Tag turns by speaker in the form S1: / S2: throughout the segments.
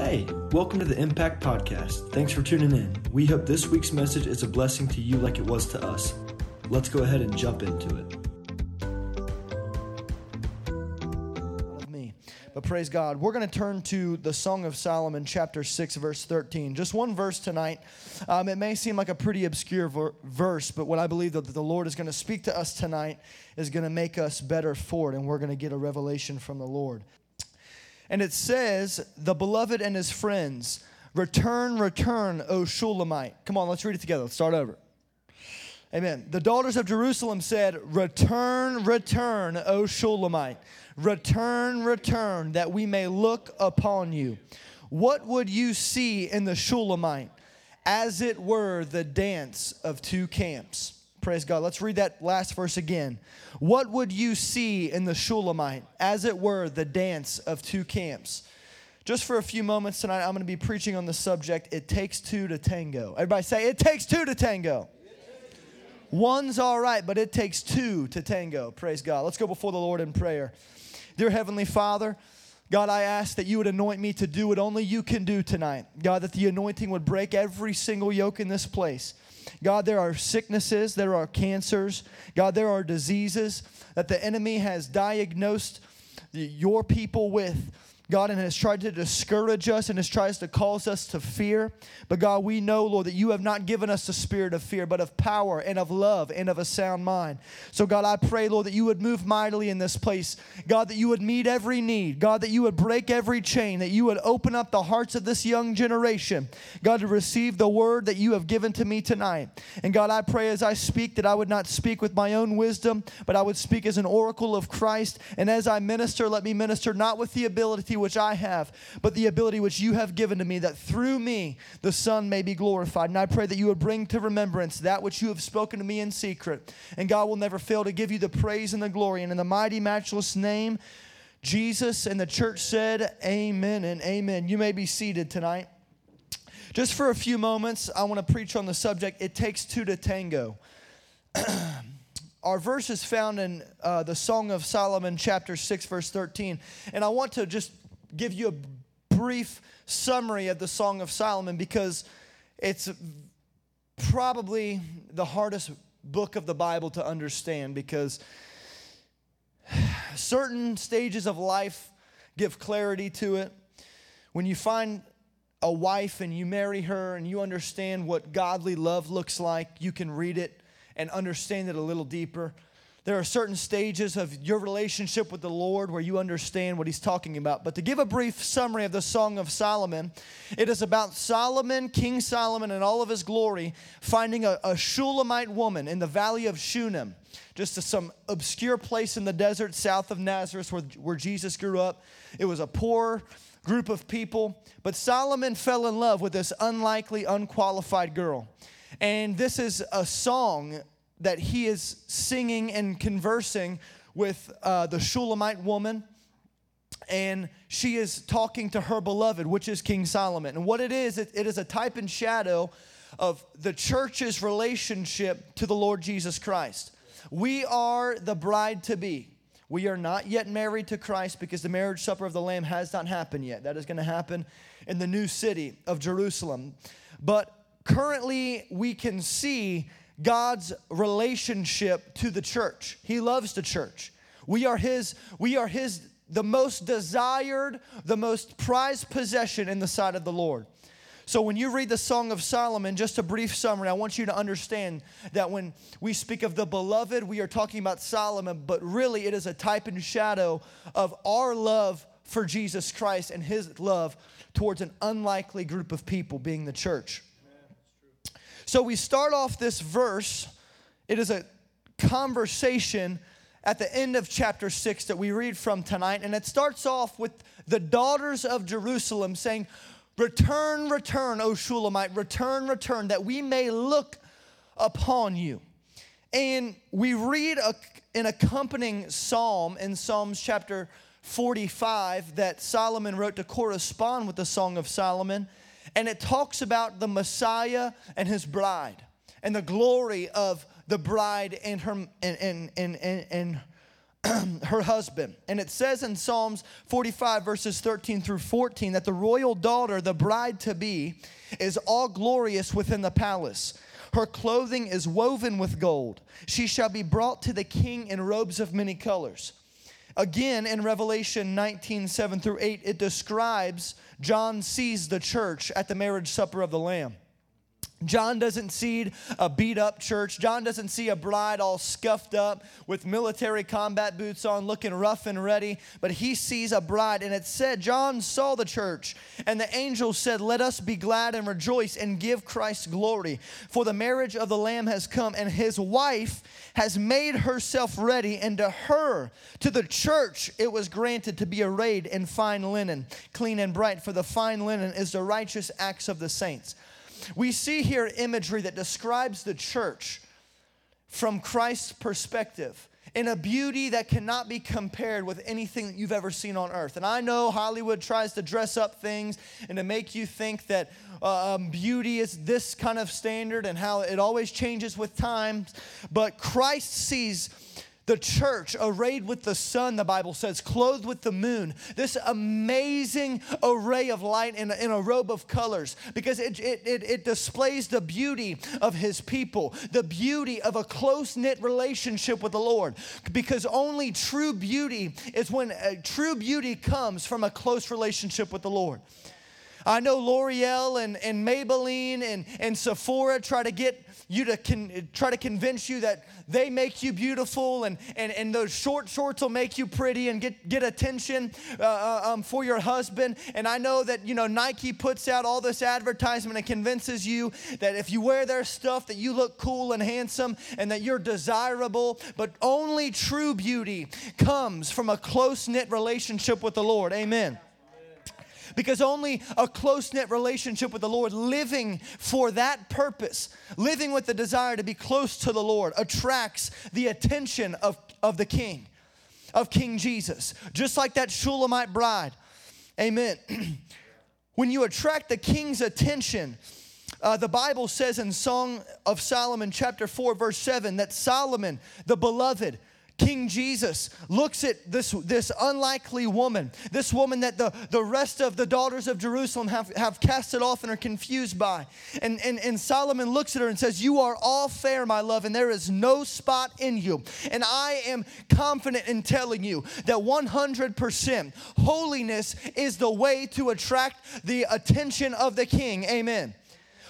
S1: Hey, welcome to the Impact Podcast. Thanks for tuning in. We hope this week's message is a blessing to you like it was to us. Let's go ahead and jump into it.
S2: me. But praise God. We're going to turn to the Song of Solomon, chapter 6, verse 13. Just one verse tonight. Um, it may seem like a pretty obscure ver- verse, but what I believe that the Lord is going to speak to us tonight is going to make us better for it, and we're going to get a revelation from the Lord. And it says, The beloved and his friends, return, return, O Shulamite. Come on, let's read it together. Let's start over. Amen. The daughters of Jerusalem said, Return, return, O Shulamite. Return, return, that we may look upon you. What would you see in the Shulamite? As it were the dance of two camps. Praise God. Let's read that last verse again. What would you see in the Shulamite? As it were the dance of two camps. Just for a few moments tonight, I'm going to be preaching on the subject, It Takes Two to Tango. Everybody say, It takes two to tango. One's all right, but it takes two to tango. Praise God. Let's go before the Lord in prayer. Dear Heavenly Father, God, I ask that you would anoint me to do what only you can do tonight. God, that the anointing would break every single yoke in this place. God, there are sicknesses, there are cancers, God, there are diseases that the enemy has diagnosed your people with. God, and has tried to discourage us and has tries to cause us to fear. But God, we know, Lord, that you have not given us the spirit of fear, but of power and of love and of a sound mind. So, God, I pray, Lord, that you would move mightily in this place. God, that you would meet every need. God, that you would break every chain, that you would open up the hearts of this young generation. God, to receive the word that you have given to me tonight. And God, I pray as I speak that I would not speak with my own wisdom, but I would speak as an oracle of Christ. And as I minister, let me minister not with the ability which I have, but the ability which you have given to me, that through me the Son may be glorified. And I pray that you would bring to remembrance that which you have spoken to me in secret. And God will never fail to give you the praise and the glory. And in the mighty, matchless name, Jesus and the church said, Amen and amen. You may be seated tonight. Just for a few moments, I want to preach on the subject It Takes Two to Tango. Our verse is found in uh, the Song of Solomon, chapter 6, verse 13. And I want to just give you a brief summary of the Song of Solomon because it's probably the hardest book of the Bible to understand because certain stages of life give clarity to it. When you find a wife and you marry her and you understand what godly love looks like, you can read it and understand it a little deeper. There are certain stages of your relationship with the Lord where you understand what he's talking about. But to give a brief summary of the Song of Solomon, it is about Solomon, King Solomon, and all of his glory, finding a, a Shulamite woman in the valley of Shunem, just to some obscure place in the desert south of Nazareth where, where Jesus grew up. It was a poor group of people, but Solomon fell in love with this unlikely, unqualified girl. And this is a song that he is singing and conversing with uh, the Shulamite woman, and she is talking to her beloved, which is King Solomon. And what it is, it, it is a type and shadow of the church's relationship to the Lord Jesus Christ. We are the bride to be. We are not yet married to Christ because the marriage supper of the Lamb has not happened yet. That is going to happen in the new city of Jerusalem. But currently, we can see God's relationship to the church. He loves the church. We are his we are his the most desired, the most prized possession in the sight of the Lord. So when you read the Song of Solomon, just a brief summary, I want you to understand that when we speak of the beloved, we are talking about Solomon, but really it is a type and shadow of our love for Jesus Christ and his love towards an unlikely group of people being the church. So we start off this verse, it is a conversation at the end of chapter 6 that we read from tonight, and it starts off with the daughters of Jerusalem saying, Return, return, O Shulamite, return, return, that we may look upon you. And we read a, an accompanying psalm in Psalms chapter 45 that Solomon wrote to correspond with the Song of Solomon and it talks about the Messiah and his bride and the glory of the bride and her and and and and, and her husband. And it says in Psalms 45, verses 13 through 14, that the royal daughter, the bride to be, is all glorious within the palace. Her clothing is woven with gold. She shall be brought to the king in robes of many colors. Again, in Revelation 19, 7 through 8, it describes John sees the church at the marriage supper of the Lamb. John doesn't see a beat up church. John doesn't see a bride all scuffed up with military combat boots on, looking rough and ready, but he sees a bride. And it said, John saw the church, and the angel said, Let us be glad and rejoice and give Christ glory. For the marriage of the Lamb has come, and his wife has made herself ready, and to her, to the church, it was granted to be arrayed in fine linen, clean and bright, for the fine linen is the righteous acts of the saints. We see here imagery that describes the church from Christ's perspective in a beauty that cannot be compared with anything that you've ever seen on earth. And I know Hollywood tries to dress up things and to make you think that uh, um, beauty is this kind of standard and how it always changes with times. But Christ sees the church arrayed with the sun, the Bible says, clothed with the moon, this amazing array of light in a, in a robe of colors, because it, it, it, it displays the beauty of his people, the beauty of a close knit relationship with the Lord. Because only true beauty is when uh, true beauty comes from a close relationship with the Lord. I know L'Oreal and, and Maybelline and, and Sephora try to get you to con- try to convince you that they make you beautiful and, and, and those short shorts will make you pretty and get, get attention uh, uh, um, for your husband. And I know that, you know, Nike puts out all this advertisement and convinces you that if you wear their stuff that you look cool and handsome and that you're desirable. But only true beauty comes from a close-knit relationship with the Lord. Amen because only a close knit relationship with the Lord, living for that purpose, living with the desire to be close to the Lord, attracts the attention of, of the King, of King Jesus. Just like that Shulamite bride. Amen. when you attract the King's attention, uh, the Bible says in Song of Solomon, chapter 4, verse 7, that Solomon, the beloved, King Jesus looks at this, this unlikely woman, this woman that the, the rest of the daughters of Jerusalem have, have casted off and are confused by. And, and, and Solomon looks at her and says, You are all fair, my love, and there is no spot in you. And I am confident in telling you that 100% holiness is the way to attract the attention of the king. Amen.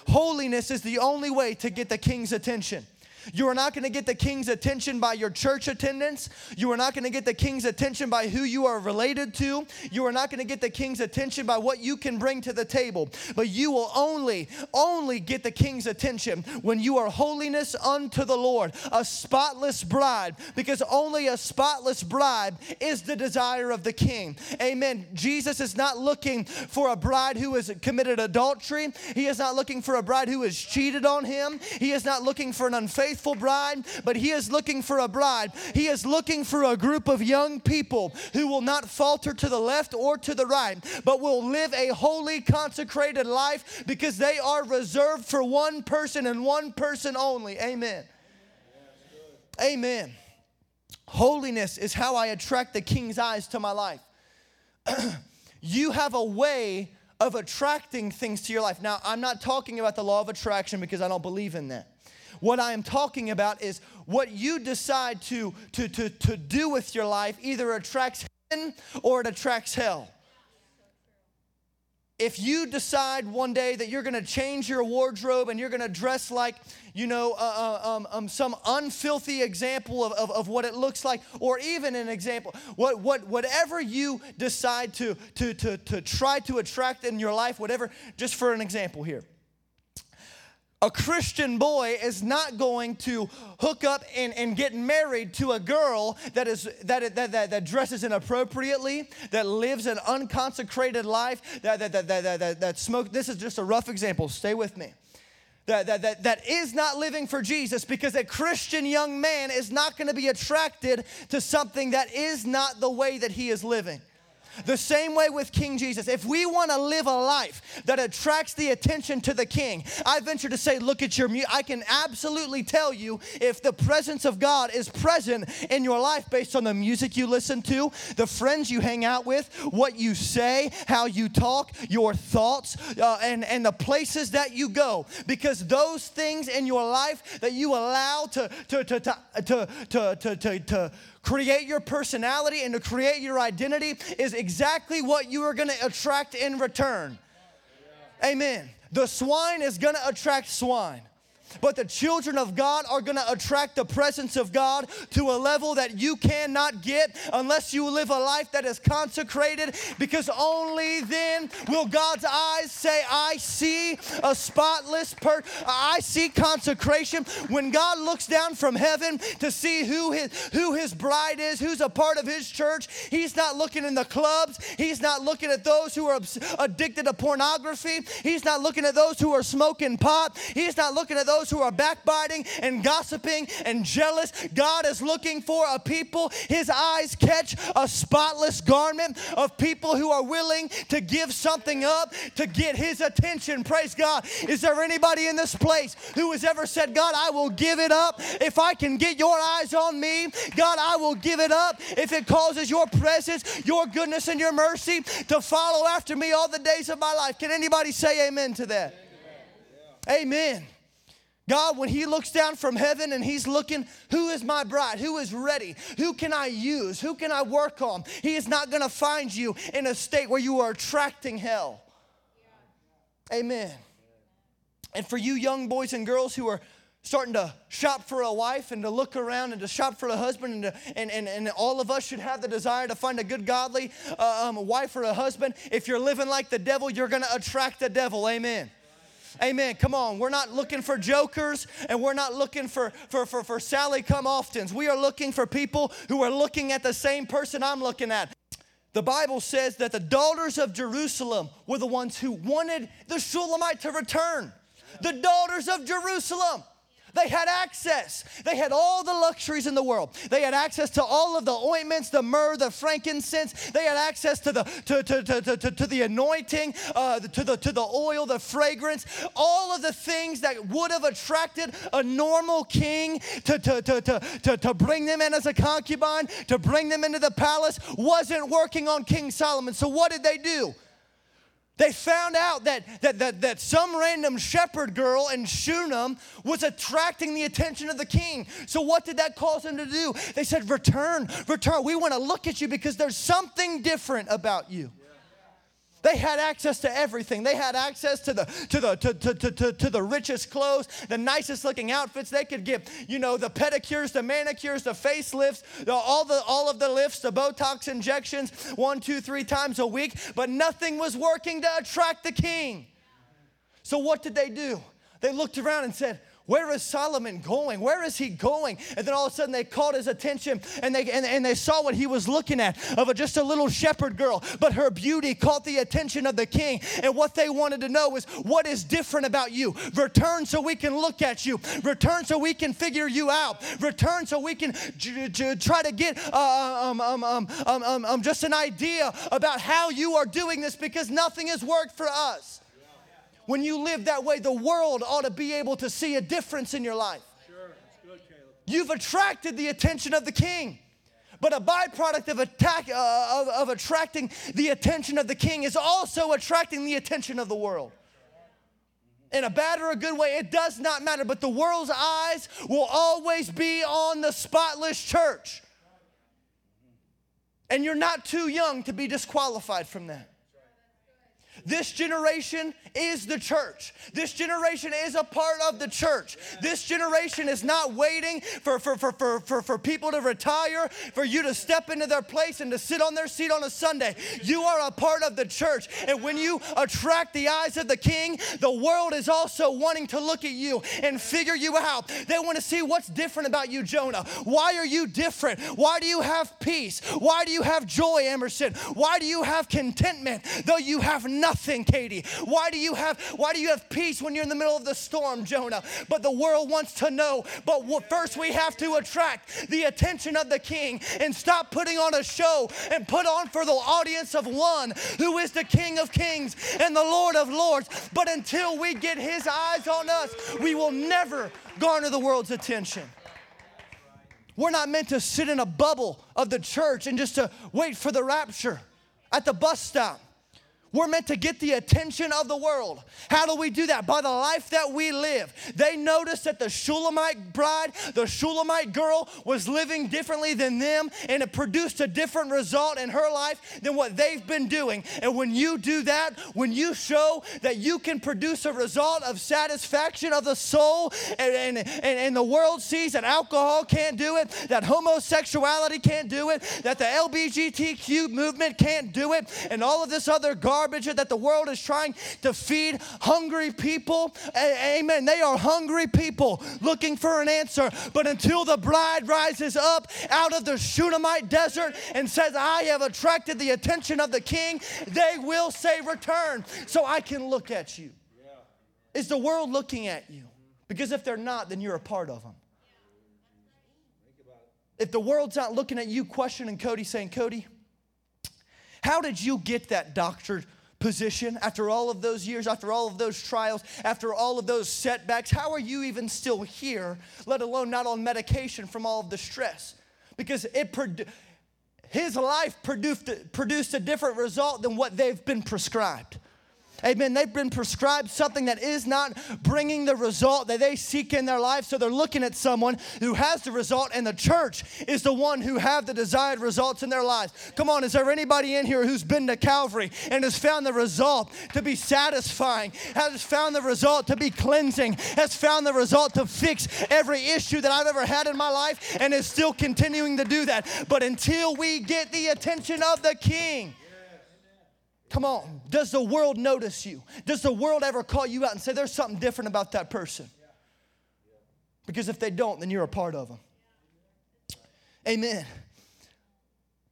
S2: Holiness is the only way to get the king's attention. You are not going to get the king's attention by your church attendance. You are not going to get the king's attention by who you are related to. You are not going to get the king's attention by what you can bring to the table. But you will only, only get the king's attention when you are holiness unto the Lord, a spotless bride, because only a spotless bride is the desire of the king. Amen. Jesus is not looking for a bride who has committed adultery. He is not looking for a bride who has cheated on him. He is not looking for an unfaithful faithful bride, but He is looking for a bride. He is looking for a group of young people who will not falter to the left or to the right, but will live a holy, consecrated life because they are reserved for one person and one person only. Amen. Amen. Holiness is how I attract the king's eyes to my life. you have a way of attracting things to your life. Now, I'm not talking about the law of attraction because I don't believe in that. What I am talking about is what you decide to, to, to, to do with your life either attracts heaven or it attracts hell. If you decide one day that you're gonna change your wardrobe and you're gonna dress like, you know, uh, uh, um, um, some unfilthy example of, of, of, what it looks like, or even an example, what, what, whatever you decide to, to, to, to try to attract in your life, whatever, just for an example here a Christian boy is not going to hook up and, and get married to a girl that is that, that, that, that dresses inappropriately, that lives an unconsecrated life, that that, that, that, that, that smoke. This is just a rough example. Stay with me. That, that, that, that is not living for Jesus because a Christian young man is not going to be attracted to something that is not the way that he is living. The same way with King Jesus. If we want to live a life that attracts the attention to the King, I venture to say, look at your mu- I can absolutely tell you if the presence of God is present in your life based on the music you listen to, the friends you hang out with, what you say, how you talk, your thoughts, uh, and, and the places that you go. Because those things in your life that you allow to, to, to, to, to, to, to, to, to create your personality and to create your identity is exactly what you are going to attract in return. Amen. The swine is going to attract swine. But the children of God are going to attract the presence of God to a level that you cannot get unless you live a life that is consecrated, because only then will God's eyes say, I see a spotless person. I see consecration. When God looks down from heaven to see who his, who his bride is, who's a part of his church, he's not looking in the clubs. He's not looking at those who are addicted to pornography. He's not looking at those who are smoking pot. He's not looking at those those who are backbiting and gossiping and jealous. God is looking for a people. His eyes catch a spotless garment of people who are willing to give something up to get his attention. Praise God. Is there anybody in this place who has ever said, God, I will give it up if I can get your eyes on me? God, I will give it up if it causes your presence, your goodness, and your mercy to follow after me all the days of my life. Can anybody say amen to that? Amen. God, when He looks down from heaven and He's looking, who is my bride? Who is ready? Who can I use? Who can I work on? He is not going to find you in a state where you are attracting hell. Amen. And for you young boys and girls who are starting to shop for a wife and to look around and to shop for a husband and, to, and, and, and all of us should have the desire to find a good godly uh, um, wife or a husband if you're living like the devil you're going to attract the devil amen Amen. Come on. We're not looking for jokers and we're not looking for, for, for, for Sally come oftens. We are looking for people who are looking at the same person I'm looking at. The Bible says that the daughters of Jerusalem were the ones who wanted the Shulamite to return. The daughters of Jerusalem. They had access. They had all the luxuries in the world. They had access to all of the ointments, the myrrh, the frankincense. They had access to the to, to, to, to, to the anointing, uh, to the to the oil, the fragrance, all of the things that would have attracted a normal king to, to, to, to, to, to bring them in as a concubine, to bring them into the palace, wasn't working on King Solomon. So what did they do? They found out that, that, that, that some random shepherd girl in Shunem was attracting the attention of the king. So, what did that cause them to do? They said, Return, return. We want to look at you because there's something different about you. They had access to everything. They had access to the to the to, to, to, to, to the richest clothes, the nicest looking outfits. They could give, you know, the pedicures, the manicures, the facelifts, the, all the all of the lifts, the Botox injections, one, two, three times a week. But nothing was working to attract the king. So what did they do? They looked around and said, where is Solomon going? Where is he going? And then all of a sudden they caught his attention and they, and, and they saw what he was looking at of a, just a little shepherd girl. But her beauty caught the attention of the king. And what they wanted to know was what is different about you? Return so we can look at you. Return so we can figure you out. Return so we can j- j- try to get uh, um, um, um, um, um, just an idea about how you are doing this because nothing has worked for us. When you live that way, the world ought to be able to see a difference in your life. Sure. Good, You've attracted the attention of the king. But a byproduct of, attack, uh, of, of attracting the attention of the king is also attracting the attention of the world in a bad or a good way, it does not matter. But the world's eyes will always be on the spotless church. And you're not too young to be disqualified from that. This generation is the church. This generation is a part of the church. This generation is not waiting for, for, for, for, for, for people to retire, for you to step into their place and to sit on their seat on a Sunday. You are a part of the church. And when you attract the eyes of the king, the world is also wanting to look at you and figure you out. They want to see what's different about you, Jonah. Why are you different? Why do you have peace? Why do you have joy, Emerson? Why do you have contentment though you have nothing? Nothing, Katie? Why do you have why do you have peace when you're in the middle of the storm, Jonah? But the world wants to know. But first we have to attract the attention of the king and stop putting on a show and put on for the audience of one who is the King of Kings and the Lord of Lords. But until we get his eyes on us, we will never garner the world's attention. We're not meant to sit in a bubble of the church and just to wait for the rapture at the bus stop. We're meant to get the attention of the world. How do we do that? By the life that we live. They noticed that the Shulamite bride, the Shulamite girl, was living differently than them, and it produced a different result in her life than what they've been doing. And when you do that, when you show that you can produce a result of satisfaction of the soul, and, and, and, and the world sees that alcohol can't do it, that homosexuality can't do it, that the LGBTQ movement can't do it, and all of this other garbage garbage that the world is trying to feed hungry people. Amen. They are hungry people looking for an answer. But until the bride rises up out of the Shunammite desert and says, I have attracted the attention of the king, they will say, Return, so I can look at you. Is the world looking at you? Because if they're not, then you're a part of them. If the world's not looking at you, questioning Cody, saying, Cody, how did you get that doctor position after all of those years, after all of those trials, after all of those setbacks? How are you even still here, let alone not on medication from all of the stress? Because it his life produced, produced a different result than what they've been prescribed. Amen. They've been prescribed something that is not bringing the result that they seek in their life. So they're looking at someone who has the result, and the church is the one who have the desired results in their lives. Come on, is there anybody in here who's been to Calvary and has found the result to be satisfying, has found the result to be cleansing, has found the result to fix every issue that I've ever had in my life, and is still continuing to do that? But until we get the attention of the King, Come on. Does the world notice you? Does the world ever call you out and say there's something different about that person? Because if they don't, then you're a part of them. Amen.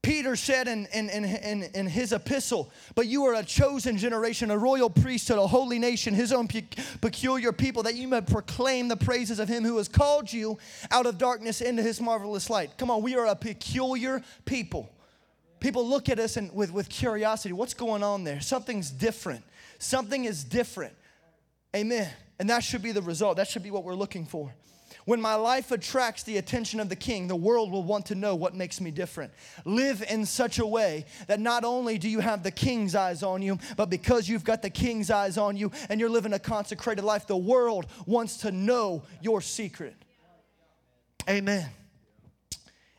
S2: Peter said in, in, in, in, his epistle, But you are a chosen generation, a royal priesthood, a holy nation, his own pe- peculiar people, that you may proclaim the praises of him who has called you out of darkness into his marvelous light. Come on, we are a peculiar people. People look at us and with, with curiosity. What's going on there? Something's different. Something is different. Amen. And that should be the result. That should be what we're looking for. When my life attracts the attention of the king, the world will want to know what makes me different. Live in such a way that not only do you have the king's eyes on you, but because you've got the king's eyes on you and you're living a consecrated life, the world wants to know your secret. Amen.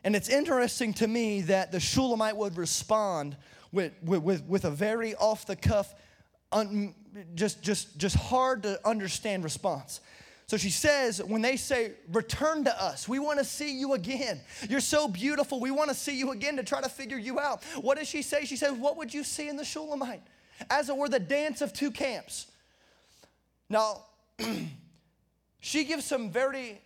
S2: And it's interesting to me that the Shulamite would respond with, with, with a very off the cuff, un, just, just, just hard to understand response. So she says, when they say, Return to us, we want to see you again. You're so beautiful. We want to see you again to try to figure you out. What does she say? She says, What would you see in the Shulamite? As it were, the dance of two camps. Now, she gives some very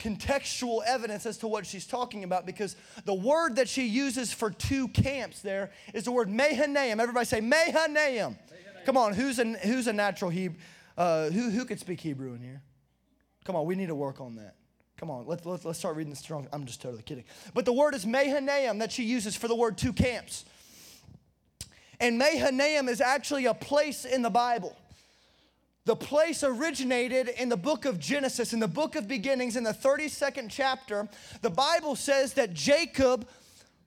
S2: contextual evidence as to what she's talking about because the word that she uses for two camps there is the word Mahanaim. Everybody say Mahanaim. Come on, who's a, who's a natural Hebrew? Uh, who, who could speak Hebrew in here? Come on, we need to work on that. Come on, let's, let's, let's start reading the strong. I'm just totally kidding. But the word is Mahanaim that she uses for the word two camps. And Mahanaim is actually a place in the Bible. The place originated in the book of Genesis, in the book of beginnings, in the 32nd chapter. The Bible says that Jacob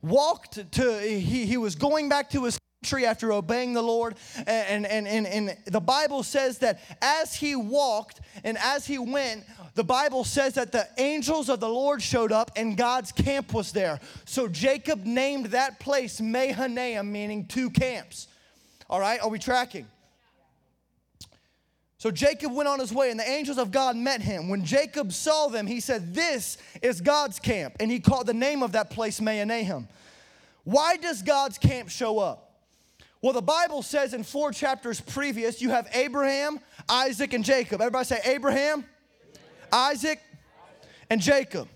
S2: walked to, he, he was going back to his country after obeying the Lord. And, and, and, and the Bible says that as he walked and as he went, the Bible says that the angels of the Lord showed up and God's camp was there. So Jacob named that place Mahanaim, meaning two camps. All right, are we tracking? So Jacob went on his way, and the angels of God met him. When Jacob saw them, he said, This is God's camp. And he called the name of that place Mahanaim. Why does God's camp show up? Well, the Bible says in four chapters previous, you have Abraham, Isaac, and Jacob. Everybody say Abraham, Isaac, and Jacob.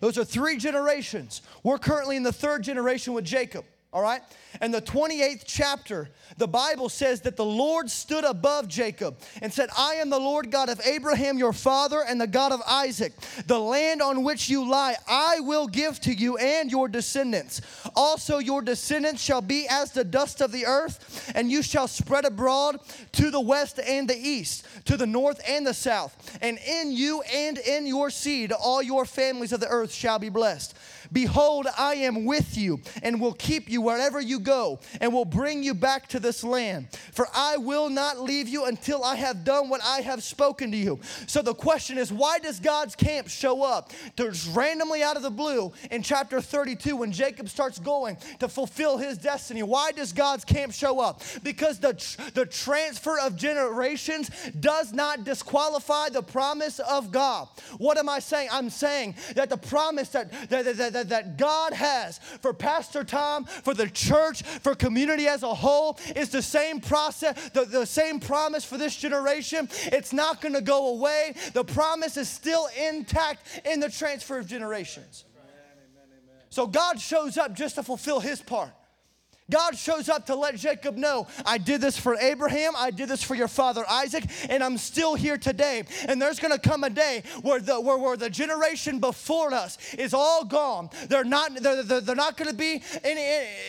S2: Those are three generations. We're currently in the third generation with Jacob. All right? And the 28th chapter, the Bible says that the Lord stood above Jacob and said, I am the Lord God of Abraham, your father, and the God of Isaac. The land on which you lie, I will give to you and your descendants. Also, your descendants shall be as the dust of the earth, and you shall spread abroad to the west and the east, to the north and the south. And in you and in your seed, all your families of the earth shall be blessed. Behold, I am with you and will keep you wherever you go and will bring you back to this land. For I will not leave you until I have done what I have spoken to you. So the question is, why does God's camp show up just randomly out of the blue in chapter 32 when Jacob starts going to fulfill his destiny? Why does God's camp show up? Because the, the transfer of generations does not disqualify the promise of God. What am I saying? I'm saying that the promise that, that, that, that that, God has for Pastor Tom, for the church, for community as a whole is the same process, the, the same promise for this generation. It's not going to go away. The promise is still intact in the transfer of generations. So God shows up just to fulfill his part. God shows up to let Jacob know, I did this for Abraham, I did this for your father Isaac, and I'm still here today. And there's gonna come a day where the, where, where the generation before us is all gone. They're not, they're, they're, they're not gonna be in,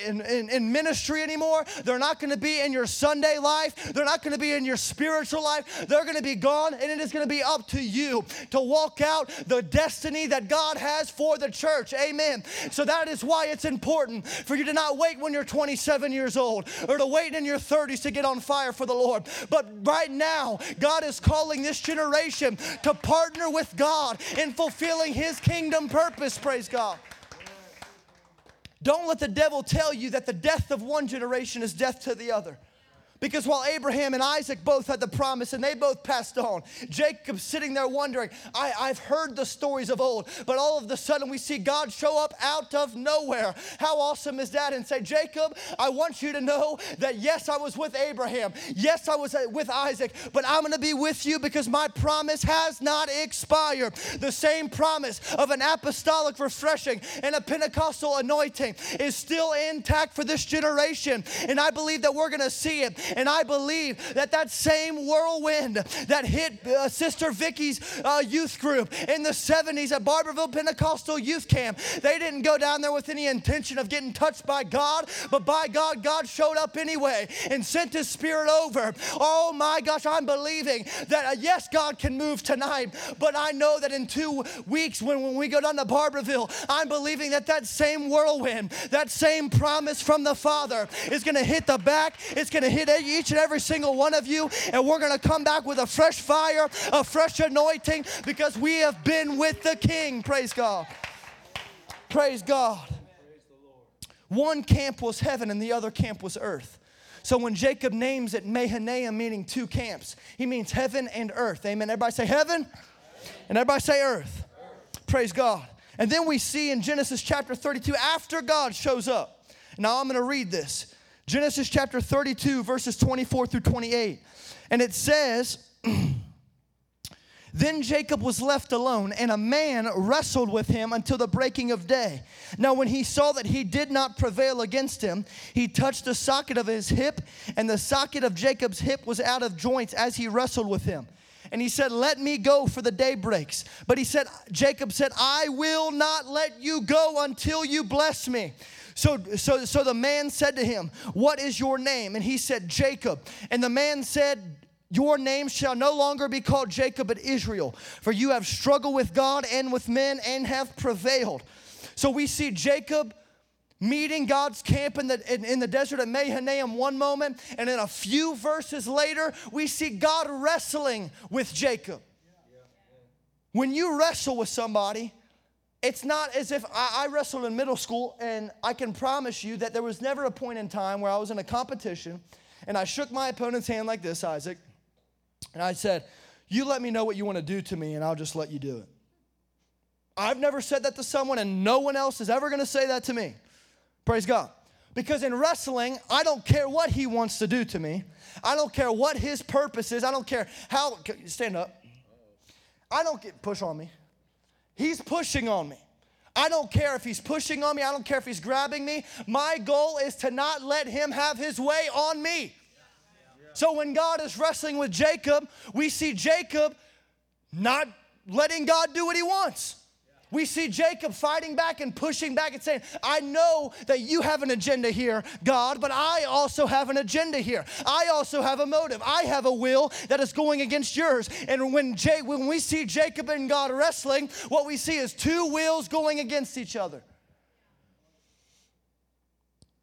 S2: in, in, in ministry anymore. They're not gonna be in your Sunday life. They're not gonna be in your spiritual life. They're gonna be gone, and it is gonna be up to you to walk out the destiny that God has for the church. Amen. So that is why it's important for you to not wait when you're 20 27 years old or to wait in your 30s to get on fire for the Lord. But right now, God is calling this generation to partner with God in fulfilling His kingdom purpose. Praise God. Don't let the devil tell you that the death of one generation is death to the other. Because while Abraham and Isaac both had the promise and they both passed on, Jacob's sitting there wondering, I, I've heard the stories of old, but all of a sudden we see God show up out of nowhere. How awesome is that? And say, Jacob, I want you to know that yes, I was with Abraham. Yes, I was uh, with Isaac, but I'm going to be with you because my promise has not expired. The same promise of an apostolic refreshing and a Pentecostal anointing is still intact for this generation. And I believe that we're going to see it and I believe that that same whirlwind that hit uh, Sister Vicky's uh, youth group in the 70s at Barberville Pentecostal Youth Camp, they didn't go down there with any intention of getting touched by God, but by God, God showed up anyway and sent His Spirit over. Oh my gosh, I'm believing that uh, yes, God can move tonight, but I know that in two weeks when, when we go down to Barberville, I'm believing that that same whirlwind, that same promise from the Father is going to hit the back, it's going to hit each and every single one of you, and we're going to come back with a fresh fire, a fresh anointing, because we have been with the King. Praise God. Praise God. One camp was heaven, and the other camp was earth. So when Jacob names it Mahanaim, meaning two camps, he means heaven and earth. Amen. Everybody say heaven, and everybody say earth. Praise God. And then we see in Genesis chapter 32, after God shows up. Now I'm going to read this. Genesis chapter 32, verses 24 through 28. And it says, Then Jacob was left alone, and a man wrestled with him until the breaking of day. Now, when he saw that he did not prevail against him, he touched the socket of his hip, and the socket of Jacob's hip was out of joints as he wrestled with him. And he said, Let me go, for the day breaks. But he said, Jacob said, I will not let you go until you bless me. So, so, so the man said to him, What is your name? And he said, Jacob. And the man said, your name shall no longer be called Jacob, but Israel, for you have struggled with God and with men and have prevailed. So we see Jacob meeting God's camp in the, in, in, the desert at Mahanaim one moment, and then a few verses later, we see God wrestling with Jacob. When you wrestle with somebody, it's not as if I, I, wrestled in middle school, and I can promise you that there was never a point in time where I was in a competition and I shook my opponent's hand like this, Isaac, and I said, You let me know what you want to do to me, and I'll just let you do it. I've never said that to someone, and no one else is ever going to say that to me. Praise God. Because in wrestling, I don't care what he wants to do to me. I don't care what his purpose is. I don't care how. Stand up. I don't get push on me. He's pushing on me. I don't care if he's pushing on me, I don't care if he's grabbing me. My goal is to not let him have his way on me. So when God is wrestling with Jacob, we see Jacob not letting God do what he wants. We see Jacob fighting back and pushing back and saying, I know that you have an agenda here, God, but I also have an agenda here. I also have a motive. I have a will that is going against yours. And when, J- when we see Jacob and God wrestling, what we see is two wills going against each other.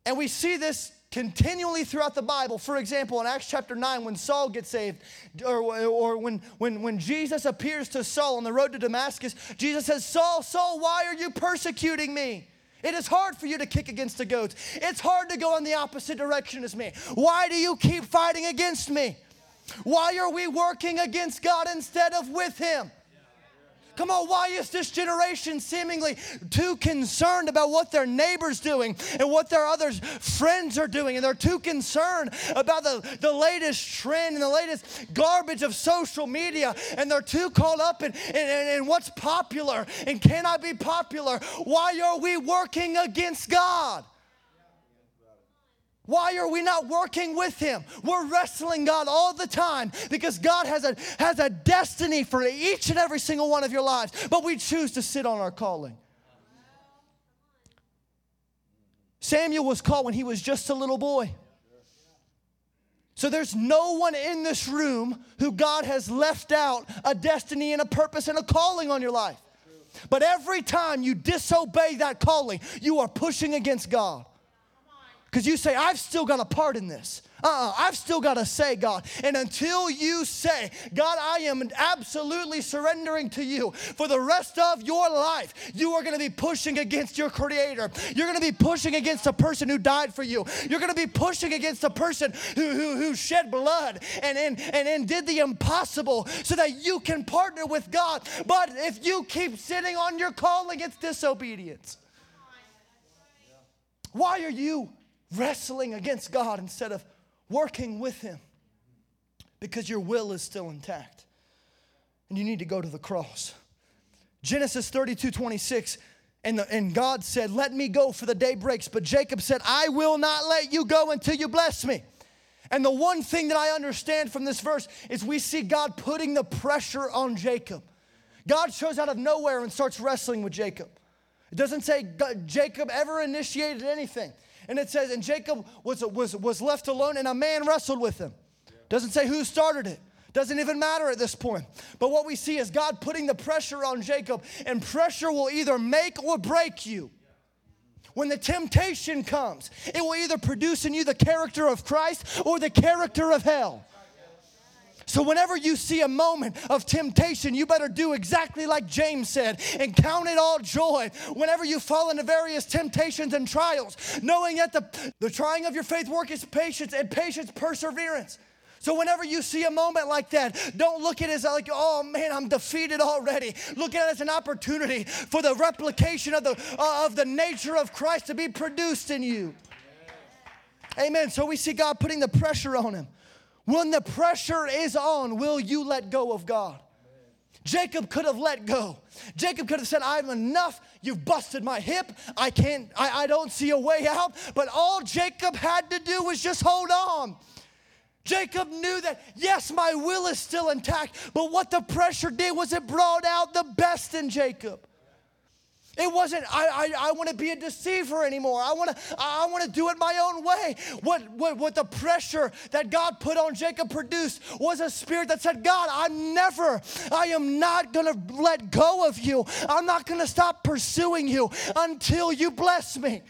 S2: And we see this continually throughout the Bible. For example, in Acts chapter 9, when Saul gets saved, or, or when, when, when Jesus appears to Saul on the road to Damascus, Jesus says, Saul, Saul, why are you persecuting me? It is hard for you to kick against the goats. It's hard to go in the opposite direction as me. Why do you keep fighting against me? Why are we working against God instead of with Him? Come on, why is this generation seemingly too concerned about what their neighbor's doing and what their other friends are doing? And they're too concerned about the, the latest trend and the latest garbage of social media. And they're too caught up in, in, in what's popular and cannot be popular. Why are we working against God? Why are we not working with Him? We're wrestling God all the time because God has a, has a destiny for each and every single one of your lives, but we choose to sit on our calling. Samuel was called when he was just a little boy. So there's no one in this room who God has left out a destiny and a purpose and a calling on your life. But every time you disobey that calling, you are pushing against God. Because you say, I've still got a part in this. Uh-uh, I've still got to say, God. And until you say, God, I am absolutely surrendering to you for the rest of your life, you are going to be pushing against your creator. You're going to be pushing against a person who died for you. You're going to be pushing against a person who, who, who shed blood and, and, and, and did the impossible so that you can partner with God. But if you keep sitting on your calling, it's disobedience. Why are you wrestling against God instead of working with Him because your will is still intact and you need to go to the cross. Genesis 32 26. And, the, and God said, Let me go, for the day breaks. But Jacob said, I will not let you go until you bless me. And the one thing that I understand from this verse is we see God putting the pressure on Jacob. God shows out of nowhere and starts wrestling with Jacob. It doesn't say God, Jacob ever initiated anything. And it says, and Jacob was, was, was left alone, and a man wrestled with him. Doesn't say who started it. Doesn't even matter at this point. But what we see is God putting the pressure on Jacob, and pressure will either make or break you. When the temptation comes, it will either produce in you the character of Christ or the character of hell. So, whenever you see a moment of temptation, you better do exactly like James said and count it all joy whenever you fall into various temptations and trials, knowing that the, the trying of your faith work is patience and patience perseverance. So whenever you see a moment like that, don't look at it as like, oh man, I'm defeated already. Look at it as an opportunity for the replication of the uh, of the nature of Christ to be produced in you. Amen. So we see God putting the pressure on him. When the pressure is on, will you let go of God? Jacob could have let go. Jacob could have said, I'm enough. You've busted my hip. I can't, I, I don't see a way out. But all Jacob had to do was just hold on. Jacob knew that, yes, my will is still intact, but what the pressure did was it brought out the best in Jacob. It wasn't, I, I, I want to be a deceiver anymore. I want to I want to do it my own way. What, what, what the pressure that God put on Jacob produced was a spirit that said, God, I'm never, I am not going to let go of you. I'm not going to stop pursuing you until you bless me.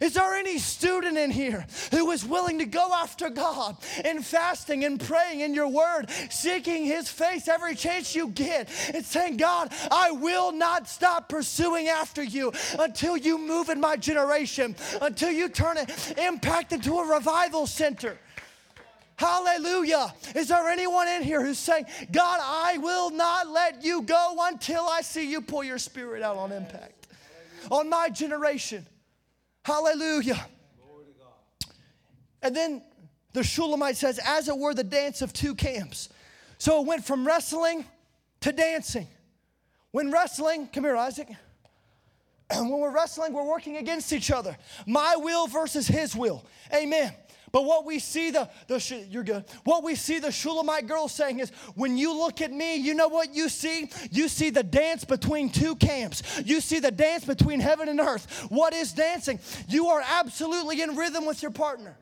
S2: Is there any student in here who is willing to go after God in fasting and praying in your word, seeking his face every chance you get, and saying, God, I will not stop pursuing after you until you move in my generation, until you turn it impact into a revival center? Hallelujah. Is there anyone in here who's saying, God, I will not let you go until I see you pull your spirit out on impact? On my generation. Hallelujah. And then the Shulamite says, as it were the dance of two camps. So it went from wrestling to dancing. When wrestling, come here, Isaac. when we're wrestling, we're working against each other. My will versus his will. Amen. But what we see the, the you're good. What we see the Shulamite girl saying is, when you look at me, you know what you see? You see the dance between two camps. You see the dance between heaven and earth. What is dancing? You are absolutely in rhythm with your partner.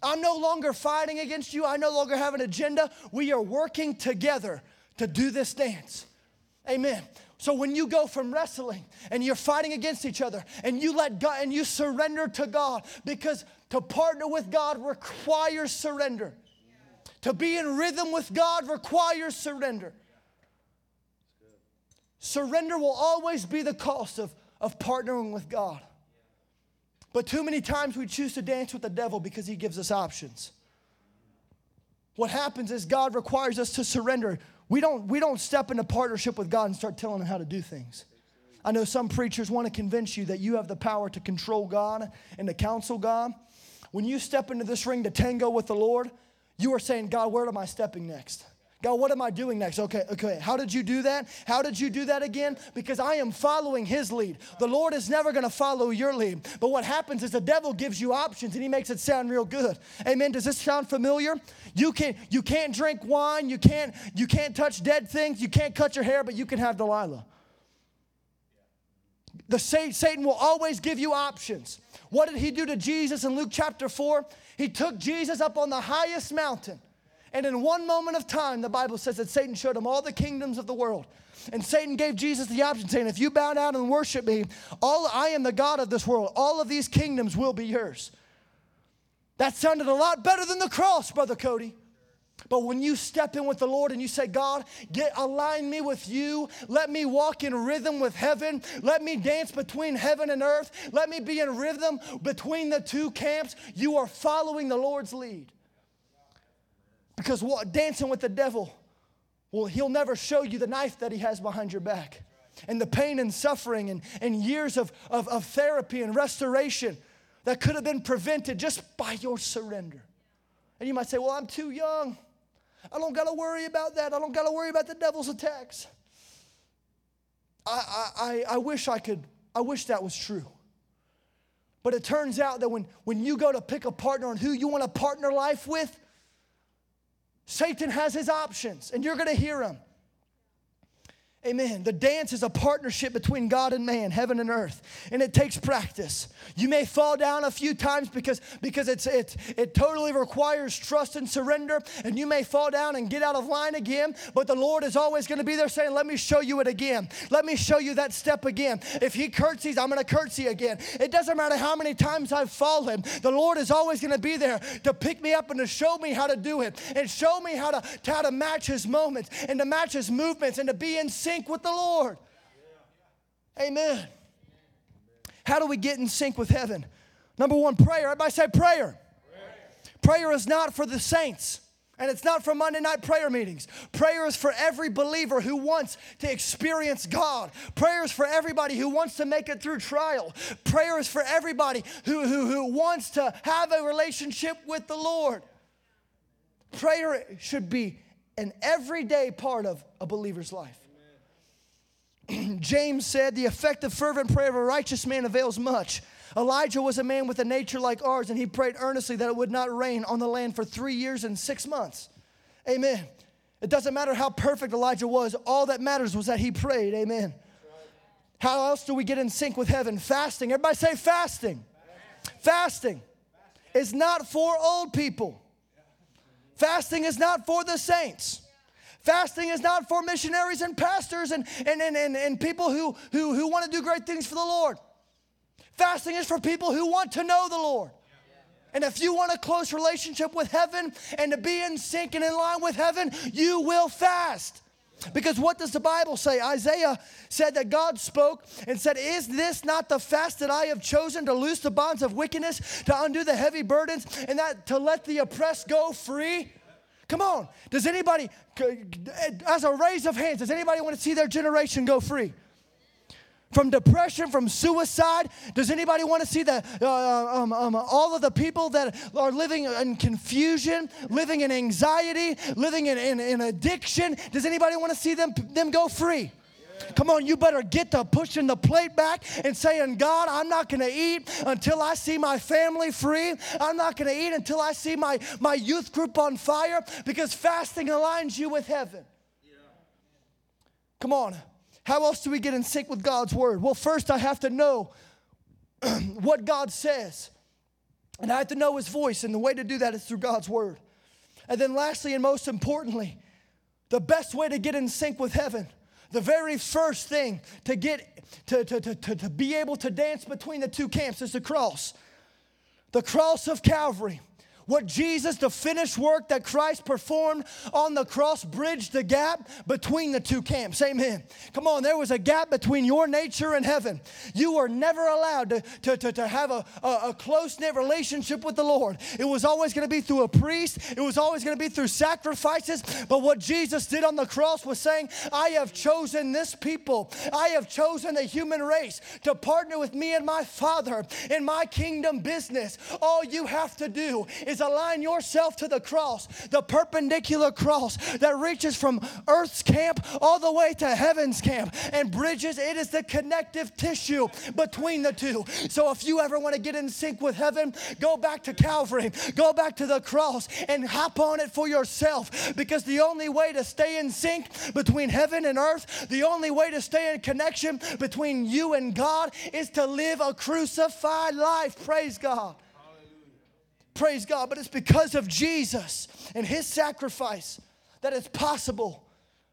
S2: I'm no longer fighting against you. I no longer have an agenda. We are working together to do this dance. Amen. So when you go from wrestling and you're fighting against each other and you let God and you surrender to God because to partner with God requires surrender. To be in rhythm with God requires surrender. Surrender will always be the cost of, of partnering with God. But too many times we choose to dance with the devil because he gives us options. What happens is God requires us to surrender. We don't, we don't step into partnership with God and start telling him how to do things. I know some preachers want to convince you that you have the power to control God and to counsel God. When you step into this ring to tango with the Lord, you are saying, God, where am I stepping next? God, what am I doing next? Okay, okay. How did you do that? How did you do that again? Because I am following his lead. The Lord is never going to follow your lead. But what happens is the devil gives you options and he makes it sound real good. Amen. Does this sound familiar? You can you can't drink wine, you can't you can't touch dead things, you can't cut your hair, but you can have Delilah. The Satan will always give you options. What did he do to Jesus in Luke chapter 4? He took Jesus up on the highest mountain and in one moment of time, the Bible says that Satan showed him all the kingdoms of the world. And Satan gave Jesus the option, saying, If you bow down and worship me, all I am the God of this world. All of these kingdoms will be yours. That sounded a lot better than the cross, Brother Cody. But when you step in with the Lord and you say, God, get align me with you. Let me walk in rhythm with heaven. Let me dance between heaven and earth. Let me be in rhythm between the two camps. You are following the Lord's lead. Because what, dancing with the devil, well, he'll never show you the knife that he has behind your back and the pain and suffering and, and years of, of, of therapy and restoration that could have been prevented just by your surrender. And you might say, Well, I'm too young. I don't got to worry about that. I don't got to worry about the devil's attacks. I, I, I wish I could, I wish that was true. But it turns out that when, when you go to pick a partner on who you want to partner life with, Satan has his options, and you're going to hear him. Amen. The dance is a partnership between God and man, heaven and earth, and it takes practice. You may fall down a few times because, because it's, it, it totally requires trust and surrender, and you may fall down and get out of line again, but the Lord is always going to be there saying, Let me show you it again. Let me show you that step again. If He curtsies, I'm going to curtsy again. It doesn't matter how many times I've fallen, the Lord is always going to be there to pick me up and to show me how to do it and show me how to, how to match His moments and to match His movements and to be in sync sync with the Lord. Amen. How do we get in sync with heaven? Number one, prayer. Everybody say prayer. Prayer, prayer is not for the saints. And it's not for Monday night prayer meetings. Prayer is for every believer who wants to experience God. Prayer is for everybody who wants to make it through trial. Prayer is for everybody who, who, who wants to have a relationship with the Lord. Prayer should be an everyday part of a believer's life. James said, The effective, fervent prayer of a righteous man avails much. Elijah was a man with a nature like ours, and he prayed earnestly that it would not rain on the land for three years and six months. Amen. It doesn't matter how perfect Elijah was, all that matters was that he prayed. Amen. How else do we get in sync with heaven? Fasting. Everybody say fasting. Fasting is not for old people, fasting is not for the saints. Fasting is not for missionaries and pastors and, and, and, and, and people who, who, who want to do great things for the Lord. Fasting is for people who want to know the Lord. And if you want a close relationship with heaven and to be in sync and in line with heaven, you will fast. Because what does the Bible say? Isaiah said that God spoke and said, Is this not the fast that I have chosen to loose the bonds of wickedness, to undo the heavy burdens, and that to let the oppressed go free? Come on. Does anybody, as a raise of hands, does anybody want to see their generation go free? From depression, from suicide? Does anybody want to see the, uh, um, um, all of the people that are living in confusion, living in anxiety, living in, in, in addiction? Does anybody want to see them, them go free? Come on, you better get to pushing the plate back and saying, God, I'm not going to eat until I see my family free. I'm not going to eat until I see my, my youth group on fire because fasting aligns you with heaven. Come on. How else do we get in sync with God's word? Well, first, I have to know what God says. And I have to know his voice, and the way to do that is through God's word. And then, lastly, and most importantly, the best way to get in sync with heaven, the very first thing to get to, to, to, to, to be able to dance between the two camps is the cross. The cross of Calvary what Jesus, the finished work that Christ performed on the cross, bridged the gap between the two camps. Amen. Come on, there was a gap between your nature and heaven. You were never allowed to, to, to, to have a, a, a close knit relationship with the Lord. It was always going to be through a priest, it was always going to be through sacrifices. But what Jesus did on the cross was saying, I have chosen this people, I have chosen the human race to partner with me and my Father in my kingdom business. All you have to do is is align yourself to the cross, the perpendicular cross that reaches from earth's camp all the way to heaven's camp and bridges. It is the connective tissue between the two. So if you ever want to get in sync with heaven, go back to Calvary, go back to the cross and hop on it for yourself because the only way to stay in sync between heaven and earth, the only way to stay in connection between you and God is to live a crucified life. Praise God. Praise God. But it's because of Jesus and his sacrifice that it's possible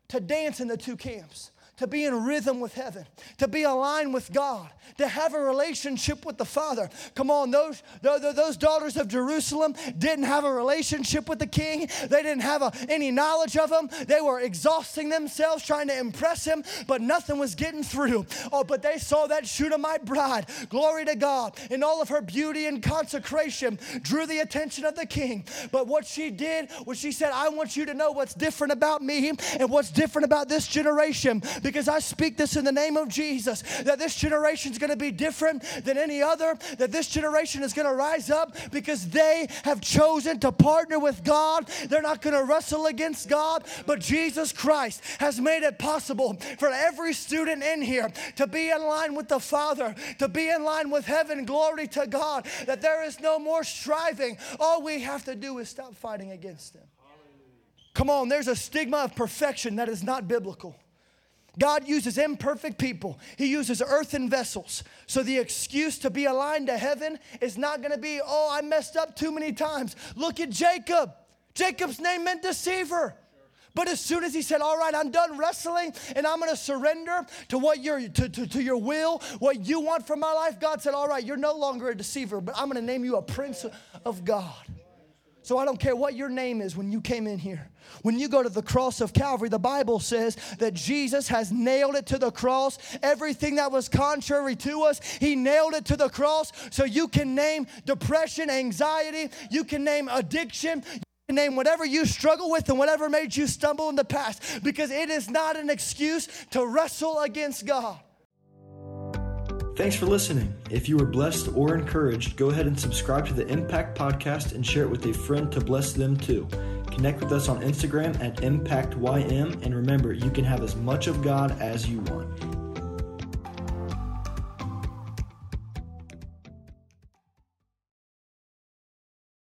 S2: to dance in the two camps to be in rhythm with heaven, to be aligned with God, to have a relationship with the Father. Come on, those, those daughters of Jerusalem didn't have a relationship with the king. They didn't have a, any knowledge of him. They were exhausting themselves trying to impress him, but nothing was getting through. Oh, but they saw that Shunammite bride, glory to God, in all of her beauty and consecration, drew the attention of the king. But what she did was she said, I want you to know what's different about me and what's different about this generation I speak this in the name of Jesus that this generation is going to be different than any other, that this generation is going to rise up because they have chosen to partner with God. They're not going to wrestle against God, but Jesus Christ has made it possible for every student in here to be in line with the Father, to be in line with heaven. Glory to God, that there is no more striving. All we have to do is stop fighting against Him. Come on, there's a stigma of perfection that is not biblical. God uses imperfect people. He uses earthen vessels. So the excuse to be aligned to heaven is not going to be, oh, I messed up too many times. Look at Jacob. Jacob's name meant deceiver. But as soon as he said, All right, I'm done wrestling and I'm gonna surrender to what your to, to, to your will, what you want for my life, God said, All right, you're no longer a deceiver, but I'm gonna name you a prince of God. So I don't care what your name is when you came in here. When you go to the cross of Calvary, the Bible says that Jesus has nailed it to the cross. Everything that was contrary to us, He nailed it to the cross. So you can name depression, anxiety, you can name addiction, You can name whatever you struggle with and whatever made you stumble in the past because it is not an excuse to wrestle against God.
S1: Thanks for listening. If you were blessed or encouraged, go ahead and subscribe to the Impact Podcast and share it with a friend to bless them too. Connect with us on Instagram at ImpactYM, and remember, you can have as much of God as you want.